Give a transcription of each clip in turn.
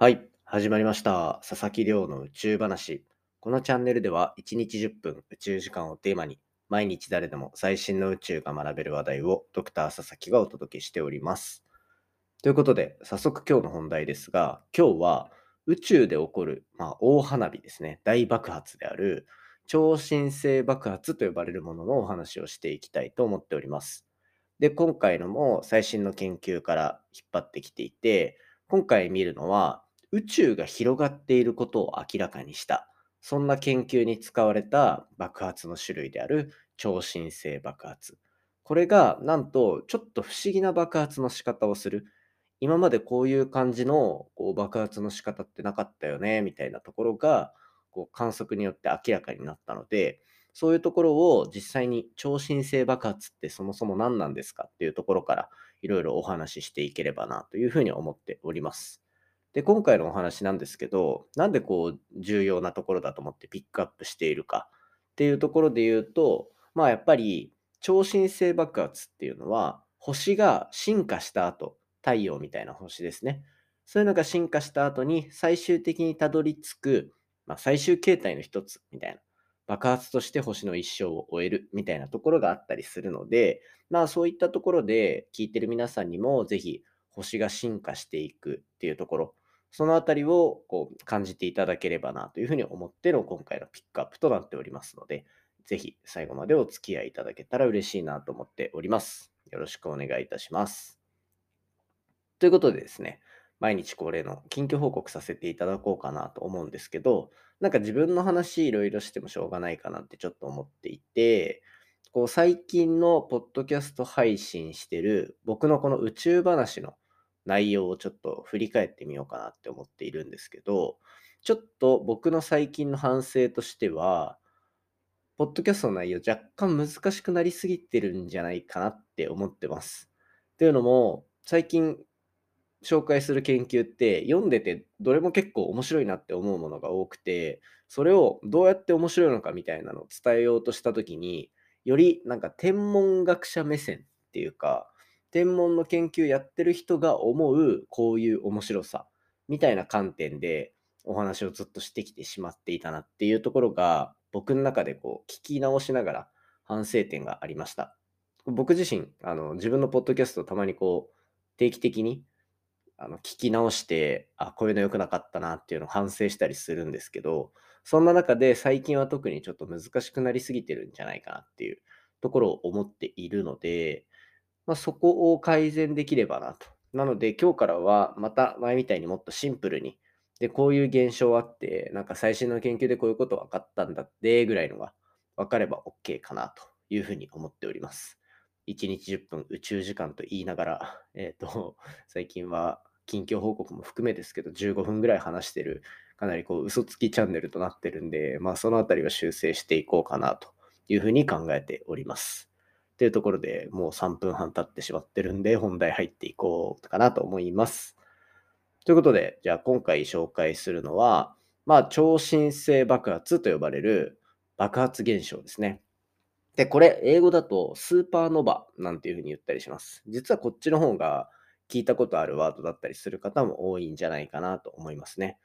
はい、始まりました。佐々木亮の宇宙話。このチャンネルでは1日10分宇宙時間をテーマに毎日誰でも最新の宇宙が学べる話題をドクター佐々木がお届けしております。ということで、早速今日の本題ですが、今日は宇宙で起こる、まあ、大花火ですね、大爆発である超新星爆発と呼ばれるもののお話をしていきたいと思っております。で、今回のも最新の研究から引っ張ってきていて、今回見るのは宇宙が広がっていることを明らかにした、そんな研究に使われた爆発の種類である超新星爆発。これがなんとちょっと不思議な爆発の仕方をする。今までこういう感じのこう爆発の仕方ってなかったよねみたいなところがこう観測によって明らかになったので、そういうところを実際に超新星爆発ってそもそも何なんですかっていうところからいろいろお話ししていければなというふうに思っております。で、今回のお話なんですけど、なんでこう重要なところだと思ってピックアップしているかっていうところで言うと、まあやっぱり超新星爆発っていうのは星が進化した後、太陽みたいな星ですね。そういうのが進化した後に最終的にたどり着く、まあ、最終形態の一つみたいな。爆発として星の一生を終えるみたいなところがあったりするので、まあそういったところで聞いてる皆さんにもぜひ星が進化していくっていうところ、そのあたりをこう感じていただければなというふうに思っての今回のピックアップとなっておりますので、ぜひ最後までお付き合いいただけたら嬉しいなと思っております。よろしくお願いいたします。ということでですね、毎日恒例の近況報告させていただこうかなと思うんですけど、なんか自分の話いろいろしてもしょうがないかなってちょっと思っていて、こう最近のポッドキャスト配信してる僕のこの宇宙話の内容をちょっと振り返ってみようかなって思っているんですけど、ちょっと僕の最近の反省としては、ポッドキャストの内容若干難しくなりすぎてるんじゃないかなって思ってます。というのも、最近紹介する研究って読んでてどれも結構面白いなって思うものが多くて、それをどうやって面白いのかみたいなのを伝えようとしたときに、よりなんか天文学者目線っていうか、天文の研究やってる人が思うこういう面白さみたいな観点でお話をずっとしてきてしまっていたなっていうところが僕の中でこう聞き直しながら反省点がありました。僕自身、あの自分のポッドキャストをたまにこう定期的にあの聞き直して、あ、こういうの良くなかったなっていうのを反省したりするんですけど、そんな中で最近は特にちょっと難しくなりすぎてるんじゃないかなっていうところを思っているので、まあ、そこを改善できればなと。なので今日からはまた前みたいにもっとシンプルに、で、こういう現象あって、なんか最新の研究でこういうこと分かったんだってぐらいのが分かれば OK かなというふうに思っております。1日10分宇宙時間と言いながら、えっ、と、最近は近況報告も含めですけど、15分ぐらい話してる、かなりこう嘘つきチャンネルとなってるんで、まあそのあたりは修正していこうかなというふうに考えております。というところでもう3分半経ってしまってるんで、本題入っていこうかなと思います。ということで、じゃあ今回紹介するのは、まあ超新星爆発と呼ばれる爆発現象ですね。で、これ英語だとスーパーノバなんていうふうに言ったりします。実はこっちの方が聞いたことあるワードだったりする方も多いんじゃないかなと思いますね。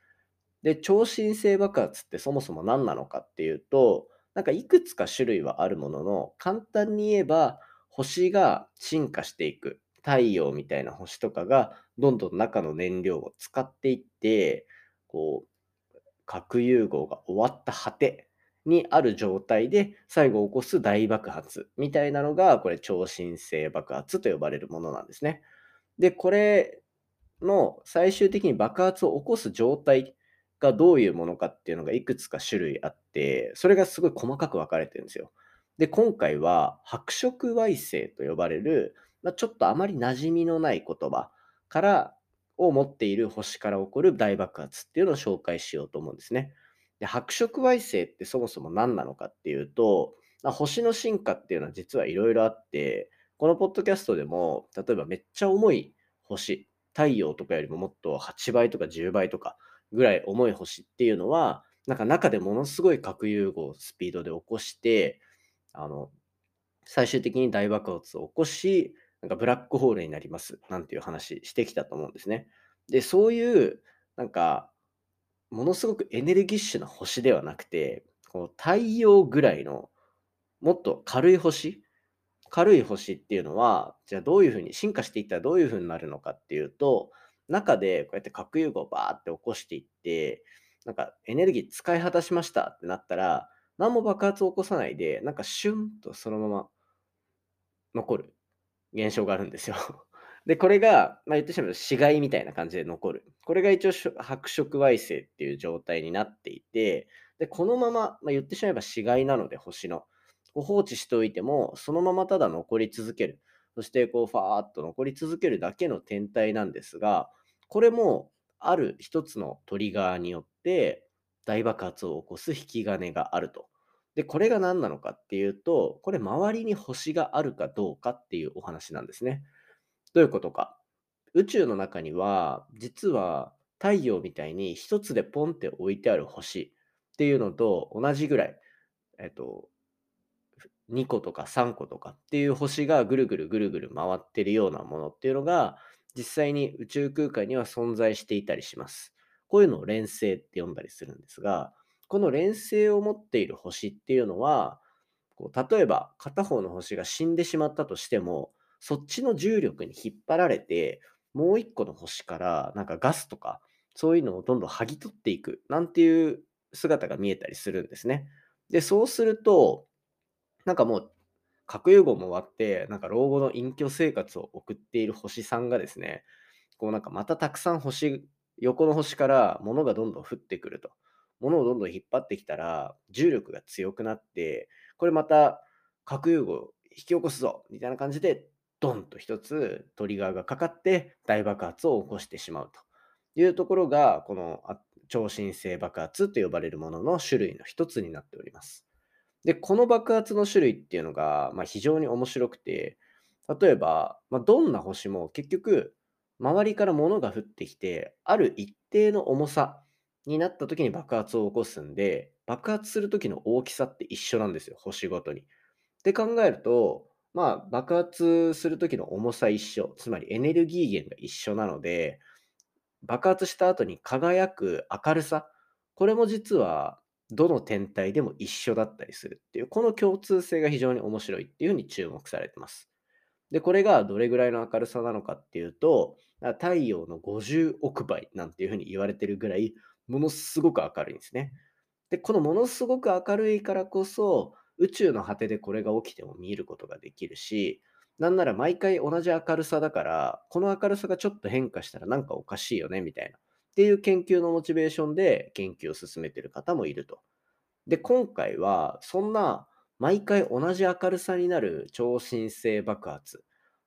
で、超新星爆発ってそもそも何なのかっていうと、なんかいくつか種類はあるものの、簡単に言えば星が進化していく。太陽みたいな星とかがどんどん中の燃料を使っていって、こう、核融合が終わった果てにある状態で最後起こす大爆発みたいなのが、これ超新星爆発と呼ばれるものなんですね。で、これの最終的に爆発を起こす状態がどういうものかっていうのがいくつか種類あって、それがすごい細かく分かれてるんですよ。で、今回は白色矮星と呼ばれる、まあ、ちょっとあまり馴染みのない言葉からを持っている星から起こる大爆発っていうのを紹介しようと思うんですね。で白色矮星ってそもそも何なのかっていうと、まあ、星の進化っていうのは実はいろいろあって、このポッドキャストでも、例えばめっちゃ重い星、太陽とかよりももっと8倍とか10倍とかぐらい重い星っていうのは、なんか中でものすごい核融合をスピードで起こして、あの、最終的に大爆発を起こし、なんかブラックホールになりますなんていう話してきたと思うんですね。で、そういうなんか、ものすごくエネルギッシュな星ではなくて、こう太陽ぐらいのもっと軽い星軽い星っていうのは、じゃあどういうふうに進化していったらどういうふうになるのかっていうと、中でこうやって核融合をバーって起こしていって、なんかエネルギー使い果たしましたってなったら、何も爆発を起こさないで、なんかシュンとそのまま残る現象があるんですよ。で、これが、まあ、言ってしまうと死骸みたいな感じで残る。これが一応白色矮星っていう状態になっていて、で、このまま、まあ、言ってしまえば死骸なので星の。こう放置しておいても、そのままただ残り続ける。そしてこうファーっと残り続けるだけの天体なんですが、これもある一つのトリガーによって大爆発を起こす引き金があると。で、これが何なのかっていうと、これ周りに星があるかどうかっていうお話なんですね。どういうことか。宇宙の中には、実は太陽みたいに一つでポンって置いてある星っていうのと同じぐらい、えっと、2個とか3個とかっていう星がぐるぐるぐるぐる回ってるようなものっていうのが実際に宇宙空間には存在していたりします。こういうのを連星って呼んだりするんですが、この連星を持っている星っていうのは、こう例えば片方の星が死んでしまったとしても、そっちの重力に引っ張られて、もう一個の星からなんかガスとか、そういうのをどんどん剥ぎ取っていくなんていう姿が見えたりするんですね。で、そうすると、なんかもう核融合も終わって、なんか老後の隠居生活を送っている星さんがですね、こうなんかまたたくさん星、横の星から物がどんどん降ってくると。物をどんどん引っ張ってきたら、重力が強くなって、これまた核融合引き起こすぞみたいな感じで、ドンと一つトリガーがかかって大爆発を起こしてしまうというところが、この超新星爆発と呼ばれるものの種類の一つになっております。で、この爆発の種類っていうのが、まあ、非常に面白くて、例えば、まあ、どんな星も結局、周りから物が降ってきて、ある一定の重さになった時に爆発を起こすんで、爆発する時の大きさって一緒なんですよ、星ごとに。って考えると、まあ、爆発する時の重さ一緒、つまりエネルギー源が一緒なので、爆発した後に輝く明るさ、これも実はどの天体でも一緒だったりするっていう、この共通性が非常に面白いっていうふうに注目されてます。で、これがどれぐらいの明るさなのかっていうと、太陽の50億倍なんていうふうに言われてるぐらい、ものすごく明るいんですね。で、このものすごく明るいからこそ、宇宙の果てでこれが起きても見ることができるし、なんなら毎回同じ明るさだから、この明るさがちょっと変化したらなんかおかしいよねみたいな。っていう研究のモチベーションで研究を進めている方もいると。で、今回はそんな毎回同じ明るさになる超新星爆発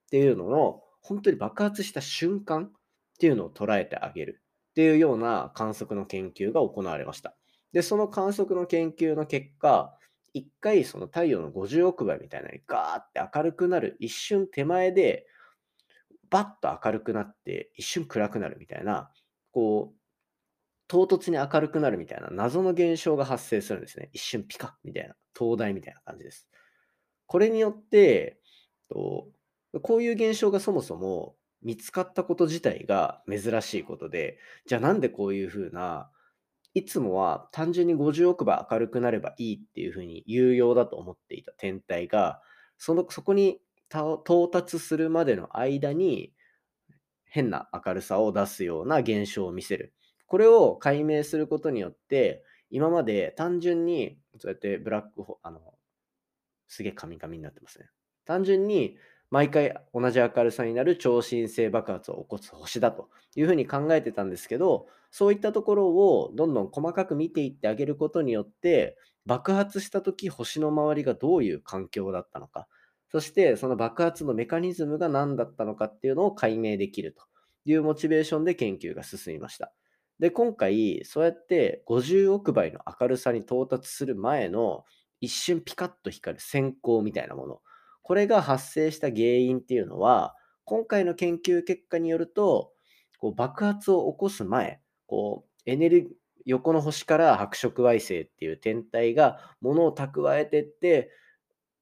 っていうのの本当に爆発した瞬間っていうのを捉えてあげるっていうような観測の研究が行われました。で、その観測の研究の結果、一回その太陽の50億倍みたいなのにガーって明るくなる一瞬手前でバッと明るくなって一瞬暗くなるみたいなこう、唐突に明るくなるみたいな謎の現象が発生するんですね。一瞬ピカッみたいな、灯台みたいな感じです。これによって、とこういう現象がそもそも見つかったこと自体が珍しいことで、じゃあなんでこういうふうな、いつもは単純に50億倍明るくなればいいっていうふうに有用だと思っていた天体が、そのそこに到達するまでの間に変な明るさを出すような現象を見せる。これを解明することによって、今まで単純に、そうやってブラックホあの、すげえカミカミになってますね。単純に毎回同じ明るさになる超新星爆発を起こす星だというふうに考えてたんですけど、そういったところをどんどん細かく見ていってあげることによって、爆発した時星の周りがどういう環境だったのか、そしてその爆発のメカニズムが何だったのかっていうのを解明できるというモチベーションで研究が進みました。で、今回、そうやって50億倍の明るさに到達する前の一瞬ピカッと光る閃光みたいなもの。これが発生した原因っていうのは、今回の研究結果によると、こう爆発を起こす前、こうエネルギー、横の星から白色矮星っていう天体が物を蓄えてって、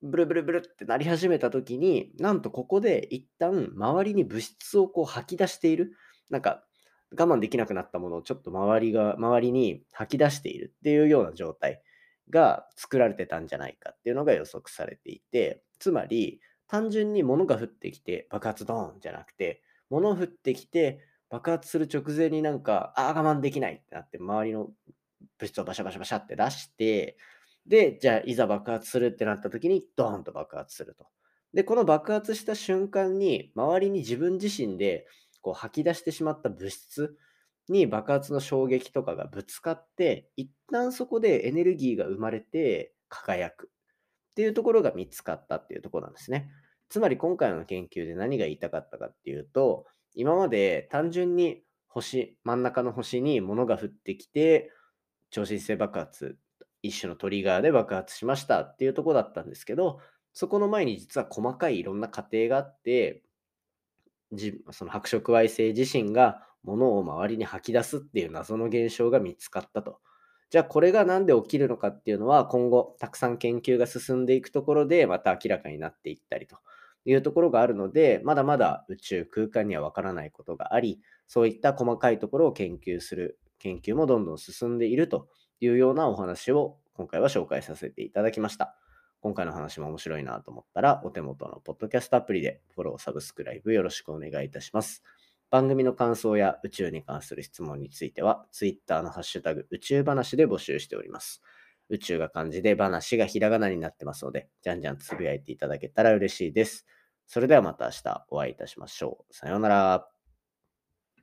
ブルブルブルってなり始めた時に、なんとここで一旦周りに物質をこう吐き出している。なんか、我慢できなくなったものをちょっと周りが、周りに吐き出しているっていうような状態が作られてたんじゃないかっていうのが予測されていて、つまり単純に物が降ってきて爆発ドーンじゃなくて、物降ってきて爆発する直前になんか、ああ、我慢できないってなって周りの物質をバシャバシャバシャって出して、で、じゃあいざ爆発するってなった時にドーンと爆発すると。で、この爆発した瞬間に周りに自分自身でこう吐き出してしまった物質に爆発の衝撃とかがぶつかって、一旦そこでエネルギーが生まれて輝くっていうところが見つかったっていうところなんですね。つまり今回の研究で何が言いたかったかっていうと、今まで単純に星、真ん中の星に物が降ってきて、超新星爆発、一種のトリガーで爆発しましたっていうとこだったんですけど、そこの前に実は細かいいろんな過程があって、その白色矮星自身が物を周りに吐き出すっていう謎の現象が見つかったと。じゃあこれが何で起きるのかっていうのは今後たくさん研究が進んでいくところでまた明らかになっていったりというところがあるのでまだまだ宇宙空間にはわからないことがありそういった細かいところを研究する研究もどんどん進んでいるというようなお話を今回は紹介させていただきました。今回の話も面白いなと思ったら、お手元のポッドキャストアプリでフォロー、サブスクライブよろしくお願いいたします。番組の感想や宇宙に関する質問については、Twitter のハッシュタグ宇宙話で募集しております。宇宙が漢字で話がひらがなになってますので、じゃんじゃんつぶやいていただけたら嬉しいです。それではまた明日お会いいたしましょう。さようなら。